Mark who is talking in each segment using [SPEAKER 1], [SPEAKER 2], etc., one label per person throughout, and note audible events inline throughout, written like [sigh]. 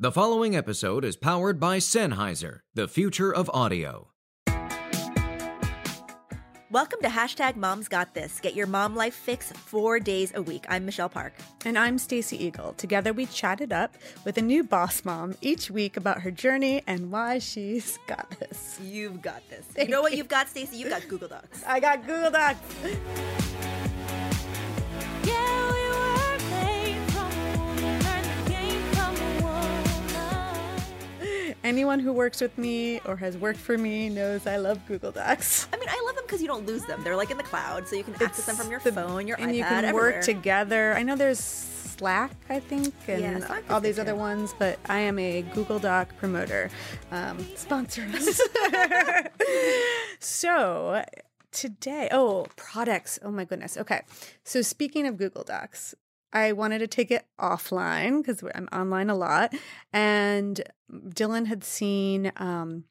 [SPEAKER 1] The following episode is powered by Sennheiser, the future of audio.
[SPEAKER 2] Welcome to hashtag Moms Got This. Get your mom life fix four days a week. I'm Michelle Park.
[SPEAKER 3] And I'm Stacy Igel. Together we chatted up with a new boss mom each week about her journey and why she's got this.
[SPEAKER 2] You've got this. you know what you've got, Stacy? You've got Google Docs.
[SPEAKER 3] I got Google Docs. Anyone who works with me or has worked for me knows I love Google Docs. [laughs]
[SPEAKER 2] I mean, I love them because you don't lose them. They're like in the cloud, so you can access them from your
[SPEAKER 3] the-
[SPEAKER 2] phone, your iPad.
[SPEAKER 3] and
[SPEAKER 2] iPad,
[SPEAKER 3] you can
[SPEAKER 2] everywhere.
[SPEAKER 3] work together. I know there's Slack, I think, and
[SPEAKER 2] Yeah,
[SPEAKER 3] all these other
[SPEAKER 2] too.
[SPEAKER 3] ones, but I am a Google Doc promoter. Um, sponsor us. [laughs] [laughs] so today, oh, products. Oh my goodness. Okay. So speaking of Google Docs, I wanted to take it offline because I'm online a lot. And Dylan had seen um,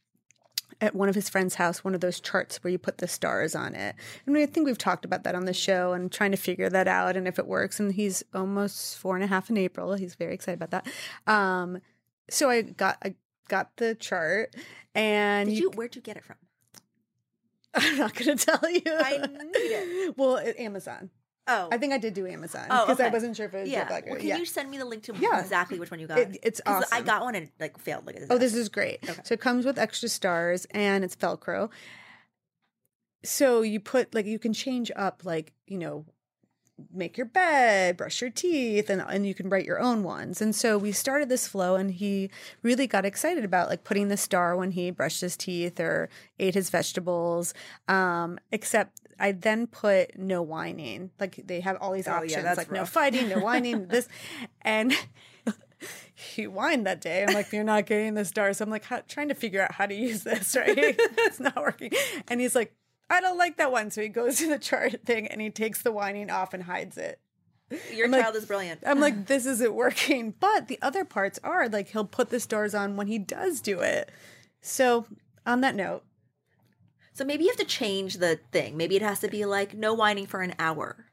[SPEAKER 3] at one of his friend's house one of those charts where you put the stars on it. And I think we've talked about that on the show and trying to figure that out and if it works. And he's almost four and a half in April. He's very excited about that. Um, so I got I got the chart and
[SPEAKER 2] Did you? Where'd you get it from? [laughs]
[SPEAKER 3] I'm not going to tell you.
[SPEAKER 2] I need it. [laughs]
[SPEAKER 3] Well, Amazon.
[SPEAKER 2] Oh,
[SPEAKER 3] I think I did do Amazon
[SPEAKER 2] Oh,
[SPEAKER 3] because I wasn't sure if it was
[SPEAKER 2] yeah. Well, can
[SPEAKER 3] yeah.
[SPEAKER 2] you send me the link to
[SPEAKER 3] Yeah.
[SPEAKER 2] exactly which one you got?
[SPEAKER 3] It- it's
[SPEAKER 2] 'Cause I got one and like failed. Like,
[SPEAKER 3] Oh, this is great. So it comes with extra stars and it's Velcro. So you put like you can change up like, you know, make your bed, brush your teeth, and and you can write your own ones. And so we started this flow and he really got excited about like putting the star when he brushed his teeth or ate his vegetables. Um, except I then put no whining. Like they have all these
[SPEAKER 2] Oh, yeah,
[SPEAKER 3] options,
[SPEAKER 2] that's
[SPEAKER 3] like no fighting, no [laughs] whining, this and [laughs] he whined that day. I'm like, you're not getting the star. So I'm like, how, trying to figure out how to use this, [laughs] right? it's not working. And he's like, I don't like that one. So he goes to the chart thing and he takes the whining off and hides it.
[SPEAKER 2] Your
[SPEAKER 3] I'm like-
[SPEAKER 2] child is brilliant.
[SPEAKER 3] I'm like, this isn't working. But the other parts are like, he'll put the stars on when he does do it. So on that note,
[SPEAKER 2] So maybe you have to change the thing. Maybe it has to be like no whining for an hour.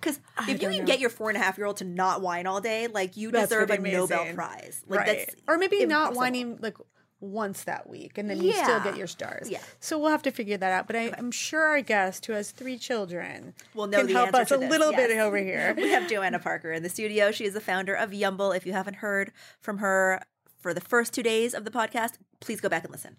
[SPEAKER 2] Because if you can
[SPEAKER 3] know.
[SPEAKER 2] get your four and a half year old to not whine all day, like you
[SPEAKER 3] That's
[SPEAKER 2] deserve a
[SPEAKER 3] pretty
[SPEAKER 2] Nobel. Prize. Like
[SPEAKER 3] right.
[SPEAKER 2] that's
[SPEAKER 3] or maybe not whining like once that week and then you still get your stars.
[SPEAKER 2] Yeah.
[SPEAKER 3] So we'll have to figure that out. But I, I'm sure our guest who has three children
[SPEAKER 2] will know
[SPEAKER 3] can
[SPEAKER 2] the
[SPEAKER 3] help us a little bit over here. [laughs]
[SPEAKER 2] we have Joanna Parker in the studio. She is the founder of Yumble. If you haven't heard from her for the first two days of the podcast, please go back and listen.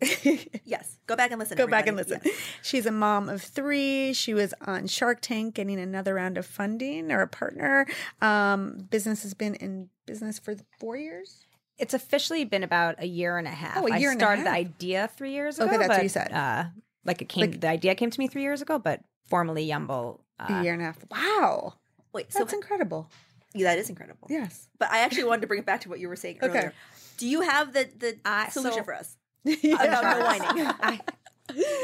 [SPEAKER 2] [laughs] yes, go back and listen.
[SPEAKER 3] Go back and listen.
[SPEAKER 2] Yes.
[SPEAKER 3] She's a mom of three. She was on Shark Tank getting another round of funding or a partner. Um, business has been in business for four years.
[SPEAKER 4] It's officially been about a year and a half.
[SPEAKER 3] Oh, a year
[SPEAKER 4] I
[SPEAKER 3] and a
[SPEAKER 4] started the idea three years ago.
[SPEAKER 3] Okay, that's what
[SPEAKER 4] but,
[SPEAKER 3] you said.
[SPEAKER 4] Uh, like it came,
[SPEAKER 3] Like-
[SPEAKER 4] the idea came to me three years ago, but formally Yumble.
[SPEAKER 3] A
[SPEAKER 4] Uh,
[SPEAKER 3] year and a half. Wow.
[SPEAKER 2] Wait, so
[SPEAKER 3] That's incredible.
[SPEAKER 2] yeah, that is incredible.
[SPEAKER 3] Yes.
[SPEAKER 2] But I actually wanted to bring it back to what you were saying [laughs] earlier. Okay. Do you have the the
[SPEAKER 4] Uh,
[SPEAKER 2] solution
[SPEAKER 4] so-
[SPEAKER 2] for us. About no whining? [laughs]
[SPEAKER 4] I,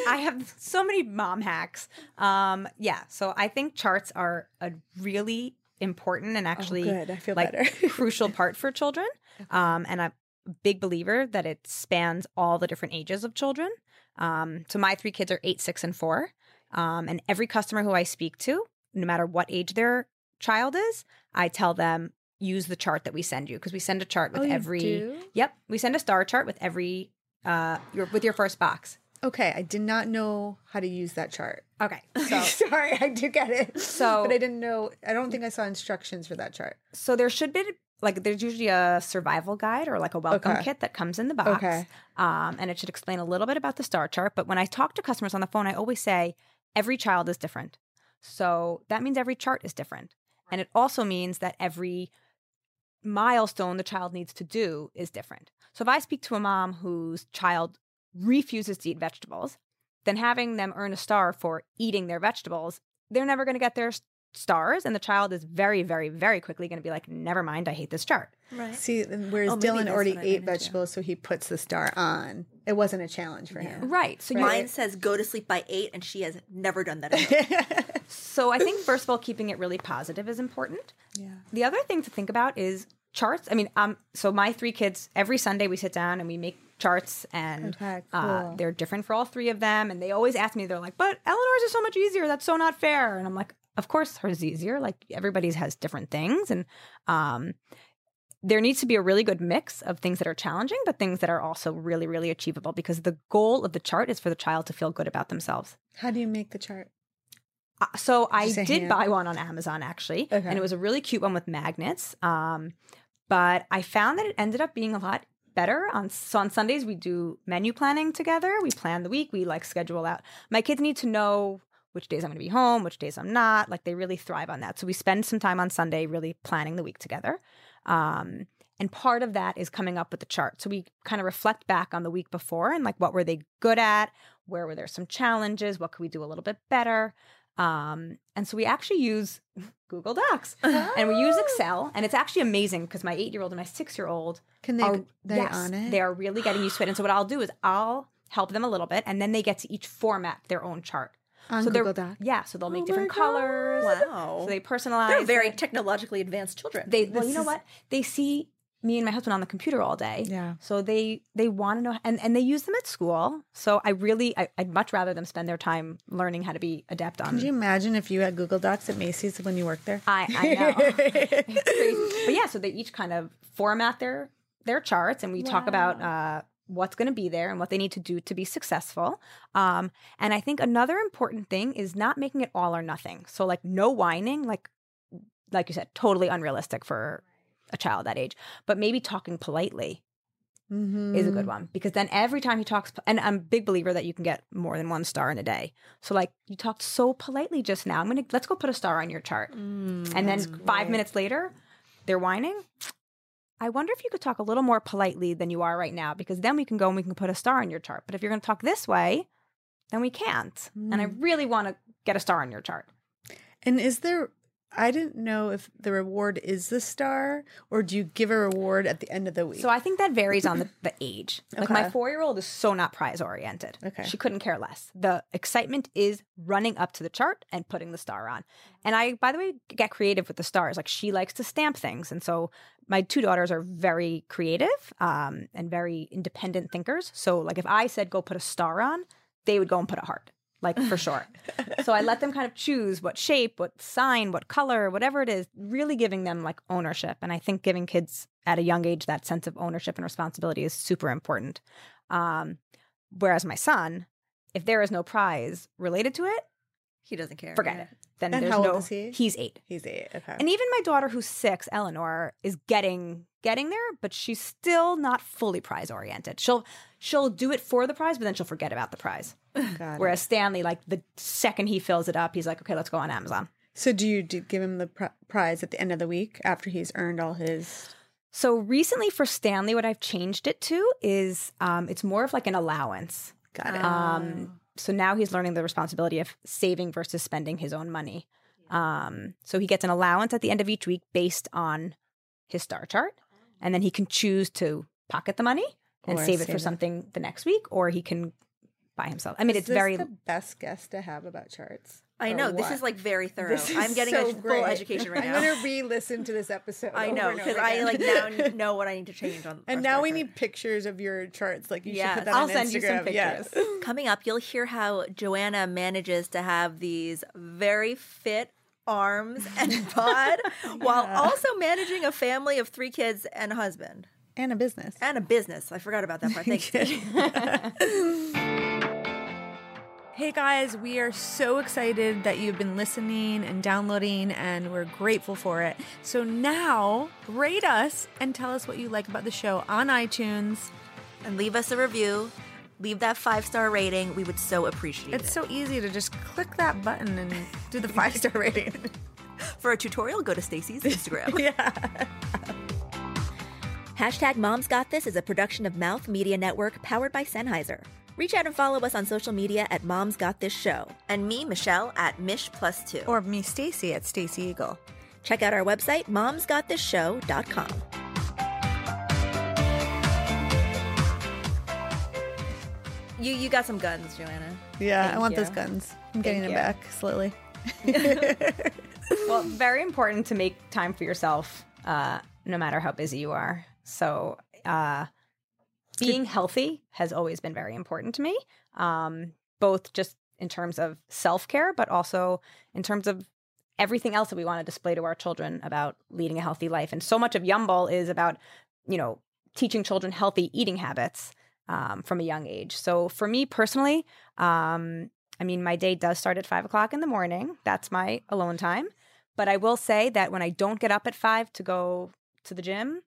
[SPEAKER 4] I have so many mom hacks. Um, yeah, so I think charts are a really important and actually
[SPEAKER 3] Oh. I feel
[SPEAKER 4] like
[SPEAKER 3] better. [laughs]
[SPEAKER 4] crucial part for children. Um, and I'm a big believer that it spans all the different ages of children. Um, so my three kids are eight, six, and four. Um, and every customer who I speak to, no matter what age their child is, I tell them use the chart that we send you because we send a chart with
[SPEAKER 3] Oh,
[SPEAKER 4] every. Yep, we send a star chart with every uh your with your first box.
[SPEAKER 3] Okay, I did not know how to use that chart.
[SPEAKER 4] Okay, [laughs] so
[SPEAKER 3] Sorry, I do get it.
[SPEAKER 4] So-
[SPEAKER 3] but I didn't know. I don't think I saw instructions for that chart.
[SPEAKER 4] so there should be like there's usually a survival guide or like a welcome
[SPEAKER 3] Okay.
[SPEAKER 4] kit that comes in the box.
[SPEAKER 3] Okay.
[SPEAKER 4] Um, and it should explain a little bit about the star chart. But when I talk to customers on the phone, I always say every child is different. So that means every chart is different. And it also means that every milestone the child needs to do is different. So if I speak to a mom whose child refuses to eat vegetables, then having them earn a star for eating their vegetables, they're never going to get their stars. And the child is very, very, very quickly going to be like, never mind, I hate this chart.
[SPEAKER 2] Right.
[SPEAKER 3] See, and whereas
[SPEAKER 2] Oh,
[SPEAKER 3] Dylan already ate vegetables, so he puts the star on. It wasn't a challenge for him.
[SPEAKER 4] Right. So you
[SPEAKER 2] Mine says go to sleep by eight, and she has never done that. [laughs]
[SPEAKER 4] So I think first of all, keeping it really positive is important.
[SPEAKER 3] Yeah.
[SPEAKER 4] The other thing to think about is charts. I mean, um, so my three kids every Sunday we sit down and we make charts, and
[SPEAKER 3] Okay,
[SPEAKER 4] uh, they're different for all three of them. And they always ask me, they're like, "But Eleanor's is so much easier. That's so not fair." And I'm like, of course, hers is easier. Like everybody's has different things, and um, there needs to be a really good mix of things that are challenging, but things that are also really, really achievable. Because the goal of the chart is for the child to feel good about themselves.
[SPEAKER 3] How do you make the chart?
[SPEAKER 4] Uh, so I
[SPEAKER 3] Just a
[SPEAKER 4] did
[SPEAKER 3] hand?
[SPEAKER 4] buy one on Amazon actually,
[SPEAKER 3] Okay.
[SPEAKER 4] and it was a really cute one with magnets. Um, but I found that it ended up being a lot better on so on Sundays we do menu planning together. We plan the week. We like schedule out. My kids need to know which days I'm going to be home, which days I'm not. Like they really thrive on that. So we spend some time on Sunday really planning the week together. Um, and part of that is coming up with the chart. So we kind of reflect back on the week before and like what were they good at? Where were there some challenges? What could we do a little bit better? Um, and so we actually use [laughs] Google Docs and we use Excel. And it's actually amazing because my eight year old and my six year old
[SPEAKER 3] Can they
[SPEAKER 4] are
[SPEAKER 3] they
[SPEAKER 4] yes,
[SPEAKER 3] on it?
[SPEAKER 4] They are really getting used to it. And so what I'll do is I'll help them a little bit and then they get to each format their own chart.
[SPEAKER 3] on
[SPEAKER 4] so they're-
[SPEAKER 3] Google Docs.
[SPEAKER 4] Yeah. So they'll make
[SPEAKER 3] Oh
[SPEAKER 4] different colors.
[SPEAKER 2] Wow.
[SPEAKER 4] So they personalize.
[SPEAKER 2] They're very
[SPEAKER 4] it.
[SPEAKER 2] technologically advanced children.
[SPEAKER 4] They well,
[SPEAKER 3] This
[SPEAKER 4] you know
[SPEAKER 3] is-
[SPEAKER 4] what? They see me and my husband on the computer all day.
[SPEAKER 3] Yeah.
[SPEAKER 4] So they they want to know and, and they use them at school. So I really I, I'd much rather them spend their time learning how to be adept on
[SPEAKER 3] Could you imagine if you had Google Docs at Macy's when you worked there?
[SPEAKER 4] I, I know. [laughs] But yeah, so they each kind of format their their charts and we talk about uh what's going to be there and what they need to do to be successful. Um and I think another important thing is not making it all or nothing. So like no whining, like like you said, totally unrealistic for a child that age, but maybe talking politely
[SPEAKER 3] Mhm.
[SPEAKER 4] is a good one because then every time he talks, and I'm a big believer that you can get more than one star in a day. So like you talked so politely just now, I'm gonna let's go put a star on your chart,
[SPEAKER 2] Mm,
[SPEAKER 4] and then
[SPEAKER 2] that's
[SPEAKER 4] five
[SPEAKER 2] great.
[SPEAKER 4] minutes later, they're whining. I wonder if you could talk a little more politely than you are right now because then we can go and we can put a star on your chart. But if you're going to talk this way, then we can't. And I really want to get a star on your chart.
[SPEAKER 3] And is there? I didn't know if the reward is the star, or do you give a reward at the end of the week?
[SPEAKER 4] So I think that varies on the, [clears throat] the age. Like my four year old is so not prize oriented.
[SPEAKER 3] Okay.
[SPEAKER 4] She couldn't care less. The excitement is running up to the chart and putting the star on. And I, by the way, get creative with the stars. Like she likes to stamp things. And so my two daughters are very creative um, and very independent thinkers. So like if I said go put a star on, they would go and put a heart. Like for sure. [laughs] so I let them kind of choose what shape, what sign, what color, whatever it is, really giving them like ownership. And I think giving kids at a young age that sense of ownership and responsibility is super important. Um, whereas my son, if there is no prize related to it,
[SPEAKER 2] He doesn't care.
[SPEAKER 4] forget
[SPEAKER 2] Yeah.
[SPEAKER 4] it. Then
[SPEAKER 3] And
[SPEAKER 4] there's
[SPEAKER 3] how old
[SPEAKER 4] no.
[SPEAKER 3] is he?
[SPEAKER 4] He's eight.
[SPEAKER 3] He's eight. Okay.
[SPEAKER 4] And even my daughter, who's six, Eleanor, is getting getting there, but she's still not fully prize oriented. She'll she'll do it for the prize, but then she'll forget about the prize.
[SPEAKER 3] Got it.
[SPEAKER 4] Whereas Stanley, like the second he fills it up, he's like, okay, let's go on Amazon.
[SPEAKER 3] So do you do give him the pri- prize at the end of the week after he's earned all his?
[SPEAKER 4] So recently for Stanley, what I've changed it to is um, it's more of like an allowance.
[SPEAKER 3] Got it.
[SPEAKER 4] Um, so now he's learning the responsibility of saving versus spending his own money. Um, so he gets an allowance at the end of each week based on his star chart, and then he can choose to pocket the money and
[SPEAKER 3] Or
[SPEAKER 4] save it for
[SPEAKER 3] it.
[SPEAKER 4] something the next week, or he can buy himself. I mean,
[SPEAKER 3] Is
[SPEAKER 4] it's
[SPEAKER 3] this
[SPEAKER 4] very
[SPEAKER 3] the best guest to have about charts.
[SPEAKER 2] I
[SPEAKER 3] Or
[SPEAKER 2] know this is like very thorough.
[SPEAKER 3] This is
[SPEAKER 2] I'm getting
[SPEAKER 3] so
[SPEAKER 2] a full
[SPEAKER 3] great.
[SPEAKER 2] education right now.
[SPEAKER 3] I'm gonna re-listen to this episode.
[SPEAKER 2] I know because I like now [laughs] know what I need to change on.
[SPEAKER 3] And now
[SPEAKER 2] star
[SPEAKER 3] we need pictures of your charts. Like you should put that
[SPEAKER 4] I'll
[SPEAKER 3] on
[SPEAKER 4] send you some
[SPEAKER 3] Instagram. Yes.
[SPEAKER 4] pictures. [laughs]
[SPEAKER 2] Coming up, you'll hear how Joanna manages to have these very fit arms [laughs] and bod while also managing a family of three kids and a husband
[SPEAKER 3] and a business.
[SPEAKER 2] and a business. I forgot about that part. Thanks.
[SPEAKER 3] Hey guys, we are so excited that you've been listening and downloading, and we're grateful for it. So now, rate us and tell us what you like about the show on iTunes.
[SPEAKER 2] and leave us a review. Leave that five star rating. We would so appreciate it.
[SPEAKER 3] It's so easy to just click that button and do the five star rating. [laughs]
[SPEAKER 2] For a tutorial, go to Stacy's Instagram. [laughs]
[SPEAKER 3] yeah.
[SPEAKER 2] Hashtag Moms Got This is a production of Mouth Media Network powered by Sennheiser. Reach out and follow us on social media at Moms Got This Show. And me, Michelle, at Mish Plus Two.
[SPEAKER 3] Or me, Stacy at Stacy Igel.
[SPEAKER 2] check out our website, momsgotthisshow.com. You you got some guns, Joanna.
[SPEAKER 3] Yeah, I
[SPEAKER 4] Thank
[SPEAKER 3] want those guns. I'm getting them back slowly. [laughs] [laughs]
[SPEAKER 4] well, very important to make time for yourself, uh, no matter how busy you are. So, uh, being healthy has always been very important to me, um, both just in terms of self care, but also in terms of everything else that we want to display to our children about leading a healthy life. And so much of Yumble is about, you know, teaching children healthy eating habits um, from a young age. So for me personally, um, I mean, my day does start at five o'clock in the morning. That's my alone time. But I will say that when I don't get up at five to go to the gym,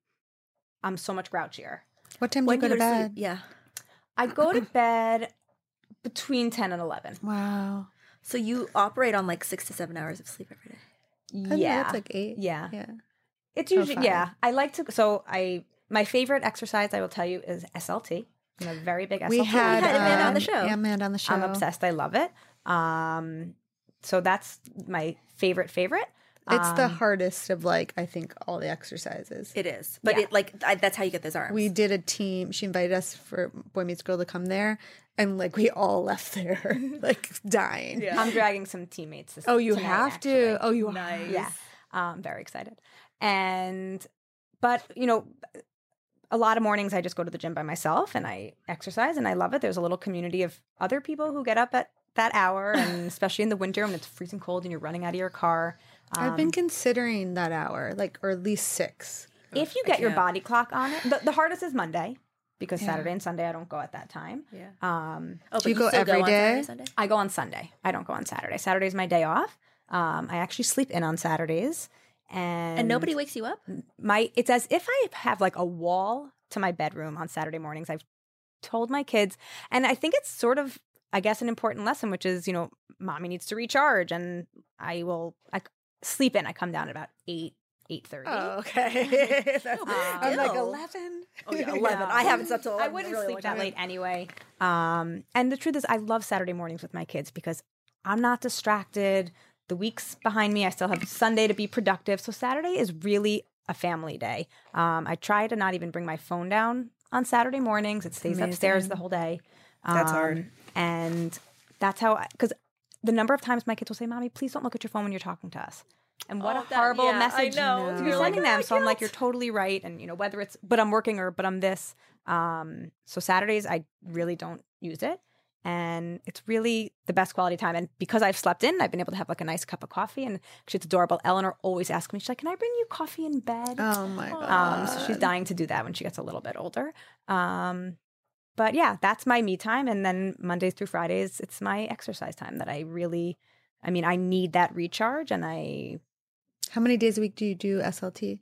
[SPEAKER 4] I'm so much grouchier.
[SPEAKER 3] What time do you go to
[SPEAKER 2] sleep?
[SPEAKER 3] bed?
[SPEAKER 2] Yeah.
[SPEAKER 4] I go to bed between 10 and 11.
[SPEAKER 3] Wow.
[SPEAKER 2] So you operate on like six to seven hours of sleep every day.
[SPEAKER 4] Yeah.
[SPEAKER 3] it's like eight.
[SPEAKER 4] yeah.
[SPEAKER 3] Yeah.
[SPEAKER 4] It's usually,
[SPEAKER 3] five.
[SPEAKER 4] yeah. I like to, so I, my favorite exercise I will tell you is SLT. I'm a very big SLT.
[SPEAKER 3] We had,
[SPEAKER 2] had Amanda on the
[SPEAKER 3] um,
[SPEAKER 2] show.
[SPEAKER 3] Yeah, Amanda on the show.
[SPEAKER 4] I'm obsessed. I love it. Um, so that's my favorite, favorite.
[SPEAKER 3] It's the
[SPEAKER 4] Um,
[SPEAKER 3] hardest of like I think all the exercises.
[SPEAKER 2] It is, but
[SPEAKER 4] Yeah.
[SPEAKER 2] it like I, that's how you get those arms.
[SPEAKER 3] we did a team. She invited us for Boy Meets Girl to come there, and like we all left there [laughs] like dying.
[SPEAKER 4] I'm dragging some teammates. This,
[SPEAKER 3] Oh, you
[SPEAKER 4] tonight,
[SPEAKER 3] have
[SPEAKER 4] actually.
[SPEAKER 3] to. Oh, you
[SPEAKER 2] Nice.
[SPEAKER 4] Yeah. Um, very excited. And, but, you know, a lot of mornings I just go to the gym by myself and I exercise and I love it. There's a little community of other people who get up at that hour and [laughs] especially in the winter when it's freezing cold and you're running out of your car.
[SPEAKER 3] I've been considering that hour, like or at least six.
[SPEAKER 4] If you get your body clock on it, the, the hardest is Monday because Saturday and Sunday I don't go at that time.
[SPEAKER 2] Yeah.
[SPEAKER 4] Um,
[SPEAKER 2] Oh,
[SPEAKER 3] Do you go every
[SPEAKER 2] on Saturday,
[SPEAKER 3] day?
[SPEAKER 4] I go on Sunday. I don't go on Saturday. Saturday's my day off. Um, I actually sleep in on Saturdays, and
[SPEAKER 2] And nobody wakes you up.
[SPEAKER 4] my it's as if I have like a wall to my bedroom on Saturday mornings. I've told my kids, and I think it's sort of I guess an important lesson, which is you know, mommy needs to recharge, and I will I sleep in. I come down at about eight eight thirty.
[SPEAKER 3] okay. That's- I'm like
[SPEAKER 2] still. [laughs]
[SPEAKER 3] eleven. [laughs]
[SPEAKER 2] Oh yeah, eleven. I haven't slept till
[SPEAKER 4] I wouldn't
[SPEAKER 2] really
[SPEAKER 4] sleep that
[SPEAKER 2] time.
[SPEAKER 4] late anyway. Um, and the truth is, I love Saturday mornings with my kids because I'm not distracted. The week's behind me. I still have Sunday to be productive. So Saturday is really a family day. Um, I try to not even bring my phone down on Saturday mornings. It stays upstairs the whole day.
[SPEAKER 2] That's hard.
[SPEAKER 4] Um, And that's how, because the number of times my kids will say, "Mommy, please don't look at your phone when you're talking to us." And what
[SPEAKER 2] Oh,
[SPEAKER 4] a
[SPEAKER 2] that-
[SPEAKER 4] horrible
[SPEAKER 2] yeah, I
[SPEAKER 4] message
[SPEAKER 2] know.
[SPEAKER 4] to be
[SPEAKER 2] You're like,
[SPEAKER 4] sending
[SPEAKER 2] "No, I
[SPEAKER 4] them. So I'm like, you're totally right. And you know, whether it's but I'm working or but I'm this. Um, so Saturdays I really don't use it. And it's really the best quality time. And because I've slept in, I've been able to have like a nice cup of coffee. And she's it's adorable. Eleanor always asks me, she's like, "Can I bring you coffee in bed?"
[SPEAKER 3] Oh my god.
[SPEAKER 4] Um, so she's dying to do that when she gets a little bit older. Um, but yeah, that's my me time. And then Mondays through Fridays, it's my exercise time that I really, I mean, I need that recharge. And I,
[SPEAKER 3] How many days a week do you do SLT?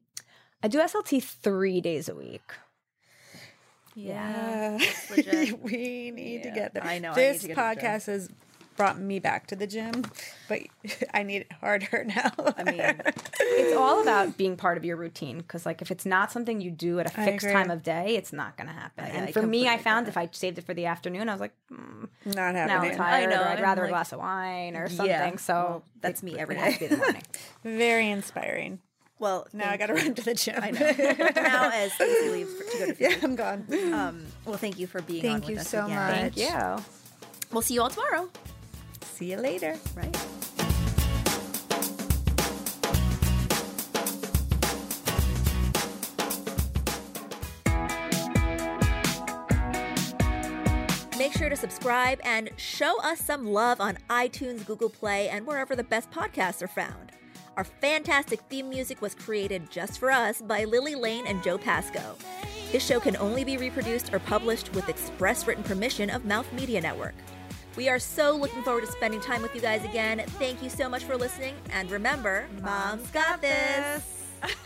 [SPEAKER 4] I do SLT three days a week.
[SPEAKER 2] Yeah, it's [laughs] legit.
[SPEAKER 3] we need to get there.
[SPEAKER 2] I know, I need
[SPEAKER 3] This
[SPEAKER 2] to get to the gym.
[SPEAKER 3] podcast has brought me back to the gym, but [laughs] I need it harder [laughs] now.
[SPEAKER 2] I mean,
[SPEAKER 4] It's all about being part of your routine. Cause like if it's not something you do at a fixed time of day, it's not going to happen.
[SPEAKER 2] I-
[SPEAKER 4] and
[SPEAKER 2] I
[SPEAKER 4] for me, I found
[SPEAKER 2] that.
[SPEAKER 4] if I saved it for the afternoon, I was like, mm,
[SPEAKER 3] not
[SPEAKER 4] now I'm
[SPEAKER 3] happening.
[SPEAKER 4] tired,
[SPEAKER 2] know,
[SPEAKER 4] or I'd
[SPEAKER 2] and,
[SPEAKER 4] rather
[SPEAKER 2] like-
[SPEAKER 4] a glass of wine or something.
[SPEAKER 2] Yeah,
[SPEAKER 4] so
[SPEAKER 2] well, that's
[SPEAKER 4] it-
[SPEAKER 2] me every
[SPEAKER 4] it has to
[SPEAKER 2] day.
[SPEAKER 4] be the morning. [laughs]
[SPEAKER 3] Very inspiring.
[SPEAKER 2] well,
[SPEAKER 3] Now I got to run to the gym.
[SPEAKER 2] I know. now as Stacy leaves for- to go to
[SPEAKER 3] yeah, I'm gone.
[SPEAKER 2] Um, well, thank you for being
[SPEAKER 3] Thank
[SPEAKER 2] on with
[SPEAKER 3] you
[SPEAKER 2] us
[SPEAKER 3] so
[SPEAKER 2] again.
[SPEAKER 3] much.
[SPEAKER 4] Thank you.
[SPEAKER 2] We'll see you all tomorrow.
[SPEAKER 3] See you later.
[SPEAKER 2] Right. Make sure to subscribe and show us some love on iTunes, Google Play, and wherever the best podcasts are found. Our fantastic theme music was created just for us by Lily Lane and Joe Pasco. This show can only be reproduced or published with express written permission of Mouth Media Network. We are so looking forward to spending time with you guys again. Thank you so much for listening. And remember, Mom's
[SPEAKER 5] got this. [laughs] [laughs]